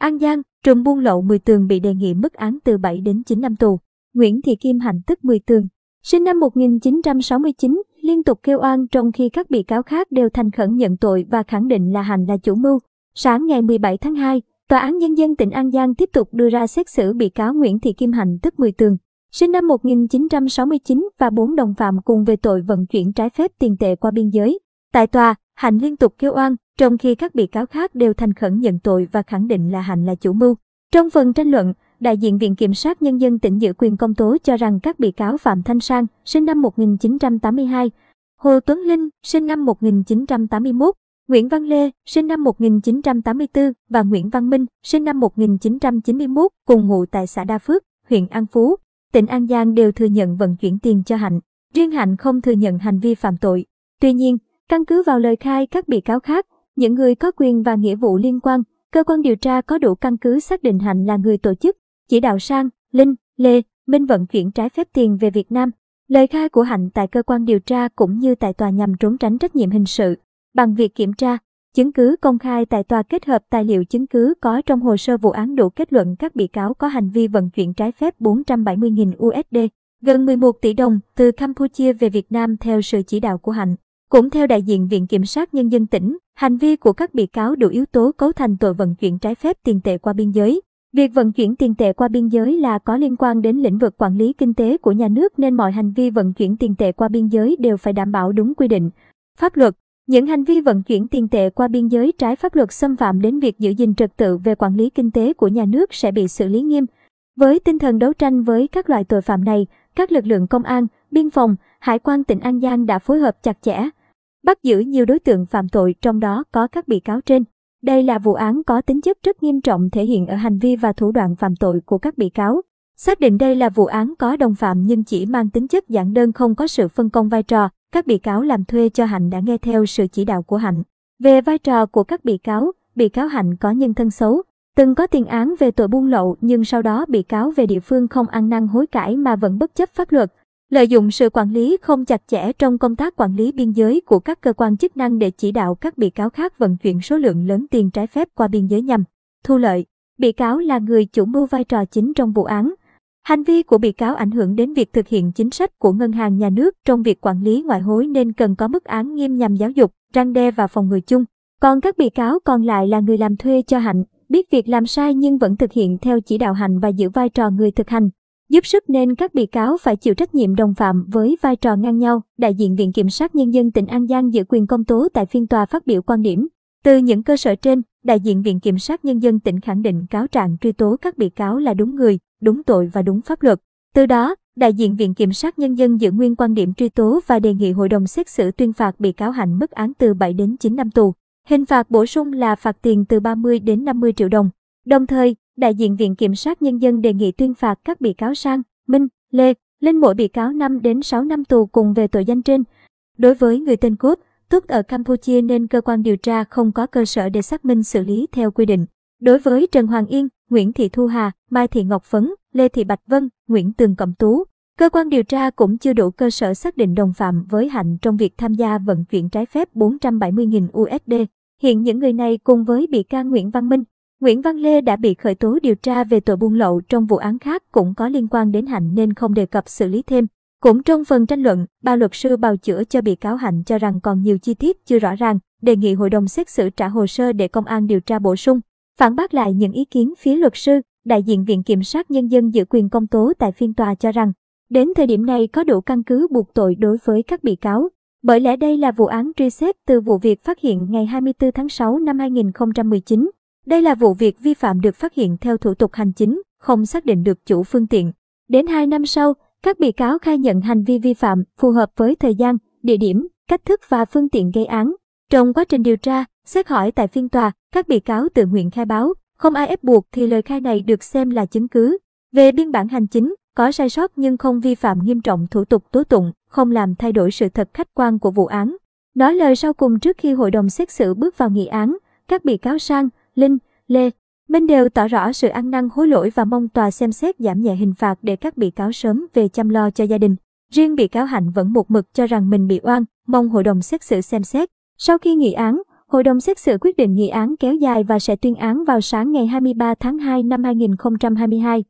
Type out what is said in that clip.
An Giang, trùm buôn lậu 10 tường bị đề nghị mức án từ 7 đến 9 năm tù. Nguyễn Thị Kim Hạnh tức 10 tường. Sinh năm 1969, liên tục kêu oan trong khi các bị cáo khác đều thành khẩn nhận tội và khẳng định là Hạnh là chủ mưu. Sáng ngày 17 tháng 2, Tòa án Nhân dân tỉnh An Giang tiếp tục đưa ra xét xử bị cáo Nguyễn Thị Kim Hạnh tức 10 tường. Sinh năm 1969 và bốn đồng phạm cùng về tội vận chuyển trái phép tiền tệ qua biên giới. Tại tòa, Hạnh liên tục kêu oan, trong khi các bị cáo khác đều thành khẩn nhận tội và khẳng định là Hạnh là chủ mưu. Trong phần tranh luận, đại diện Viện Kiểm sát Nhân dân tỉnh giữ quyền công tố cho rằng các bị cáo Phạm Thanh Sang, sinh năm 1982, Hồ Tuấn Linh, sinh năm 1981, Nguyễn Văn Lê, sinh năm 1984 và Nguyễn Văn Minh, sinh năm 1991, cùng ngụ tại xã Đa Phước, huyện An Phú, tỉnh An Giang đều thừa nhận vận chuyển tiền cho Hạnh. Riêng Hạnh không thừa nhận hành vi phạm tội. Tuy nhiên, căn cứ vào lời khai các bị cáo khác, những người có quyền và nghĩa vụ liên quan, cơ quan điều tra có đủ căn cứ xác định Hạnh là người tổ chức, chỉ đạo Sang, Linh, Lê, Minh vận chuyển trái phép tiền về Việt Nam. Lời khai của Hạnh tại cơ quan điều tra cũng như tại tòa nhằm trốn tránh trách nhiệm hình sự. Bằng việc kiểm tra, chứng cứ công khai tại tòa kết hợp tài liệu chứng cứ có trong hồ sơ vụ án đủ kết luận các bị cáo có hành vi vận chuyển trái phép 470.000 USD, gần 11 tỷ đồng từ Campuchia về Việt Nam theo sự chỉ đạo của Hạnh. Cũng theo đại diện Viện Kiểm sát Nhân dân tỉnh, hành vi của các bị cáo đủ yếu tố cấu thành tội vận chuyển trái phép tiền tệ qua biên giới. Việc vận chuyển tiền tệ qua biên giới là có liên quan đến lĩnh vực quản lý kinh tế của nhà nước nên mọi hành vi vận chuyển tiền tệ qua biên giới đều phải đảm bảo đúng quy định. Pháp luật những hành vi vận chuyển tiền tệ qua biên giới trái pháp luật xâm phạm đến việc giữ gìn trật tự về quản lý kinh tế của nhà nước sẽ bị xử lý nghiêm. Với tinh thần đấu tranh với các loại tội phạm này, các lực lượng công an, biên phòng, hải quan tỉnh An Giang đã phối hợp chặt chẽ, bắt giữ nhiều đối tượng phạm tội trong đó có các bị cáo trên. Đây là vụ án có tính chất rất nghiêm trọng thể hiện ở hành vi và thủ đoạn phạm tội của các bị cáo. Xác định đây là vụ án có đồng phạm nhưng chỉ mang tính chất giản đơn không có sự phân công vai trò, các bị cáo làm thuê cho Hạnh đã nghe theo sự chỉ đạo của Hạnh. Về vai trò của các bị cáo, bị cáo Hạnh có nhân thân xấu, từng có tiền án về tội buôn lậu nhưng sau đó bị cáo về địa phương không ăn năn hối cải mà vẫn bất chấp pháp luật, lợi dụng sự quản lý không chặt chẽ trong công tác quản lý biên giới của các cơ quan chức năng để chỉ đạo các bị cáo khác vận chuyển số lượng lớn tiền trái phép qua biên giới nhằm thu lợi. Bị cáo là người chủ mưu vai trò chính trong vụ án. Hành vi của bị cáo ảnh hưởng đến việc thực hiện chính sách của ngân hàng nhà nước trong việc quản lý ngoại hối nên cần có mức án nghiêm nhằm giáo dục, răng đe và phòng ngừa chung. Còn các bị cáo còn lại là người làm thuê cho Hạnh, biết việc làm sai nhưng vẫn thực hiện theo chỉ đạo Hạnh và giữ vai trò người thực hành giúp sức nên các bị cáo phải chịu trách nhiệm đồng phạm với vai trò ngang nhau. Đại diện Viện Kiểm sát Nhân dân tỉnh An Giang giữ quyền công tố tại phiên tòa phát biểu quan điểm. Từ những cơ sở trên, đại diện Viện Kiểm sát Nhân dân tỉnh khẳng định cáo trạng truy tố các bị cáo là đúng người, đúng tội và đúng pháp luật. Từ đó, đại diện Viện Kiểm sát Nhân dân giữ nguyên quan điểm truy tố và đề nghị hội đồng xét xử tuyên phạt bị cáo Hạnh mức án từ 7 đến 9 năm tù. Hình phạt bổ sung là phạt tiền từ 30 đến 50 triệu đồng. Đồng thời, đại diện Viện Kiểm sát Nhân dân đề nghị tuyên phạt các bị cáo Sang, Minh, Lê, lên mỗi bị cáo 5 đến 6 năm tù cùng về tội danh trên. Đối với người tên Cốt, Túc ở Campuchia nên cơ quan điều tra không có cơ sở để xác minh xử lý theo quy định. Đối với Trần Hoàng Yên, Nguyễn Thị Thu Hà, Mai Thị Ngọc Phấn, Lê Thị Bạch Vân, Nguyễn Tường Cẩm Tú, cơ quan điều tra cũng chưa đủ cơ sở xác định đồng phạm với Hạnh trong việc tham gia vận chuyển trái phép 470.000 USD. Hiện những người này cùng với bị can Nguyễn Văn Minh, Nguyễn Văn Lê đã bị khởi tố điều tra về tội buôn lậu trong vụ án khác cũng có liên quan đến Hạnh nên không đề cập xử lý thêm. Cũng trong phần tranh luận, ba luật sư bào chữa cho bị cáo Hạnh cho rằng còn nhiều chi tiết chưa rõ ràng, đề nghị hội đồng xét xử trả hồ sơ để công an điều tra bổ sung. Phản bác lại những ý kiến phía luật sư, đại diện Viện Kiểm sát Nhân dân giữ quyền công tố tại phiên tòa cho rằng, đến thời điểm này có đủ căn cứ buộc tội đối với các bị cáo. Bởi lẽ đây là vụ án truy xét từ vụ việc phát hiện ngày 24 tháng 6 năm 2019 đây là vụ việc vi phạm được phát hiện theo thủ tục hành chính, không xác định được chủ phương tiện. Đến 2 năm sau, các bị cáo khai nhận hành vi vi phạm phù hợp với thời gian, địa điểm, cách thức và phương tiện gây án. Trong quá trình điều tra, xét hỏi tại phiên tòa, các bị cáo tự nguyện khai báo, không ai ép buộc thì lời khai này được xem là chứng cứ. Về biên bản hành chính, có sai sót nhưng không vi phạm nghiêm trọng thủ tục tố tụng, không làm thay đổi sự thật khách quan của vụ án. Nói lời sau cùng trước khi hội đồng xét xử bước vào nghị án, các bị cáo Sang, Linh, Lê, Minh đều tỏ rõ sự ăn năn hối lỗi và mong tòa xem xét giảm nhẹ hình phạt để các bị cáo sớm về chăm lo cho gia đình. Riêng bị cáo Hạnh vẫn một mực cho rằng mình bị oan, mong hội đồng xét xử xem xét. Sau khi nghị án, Hội đồng xét xử quyết định nghị án kéo dài và sẽ tuyên án vào sáng ngày 23 tháng 2 năm 2022.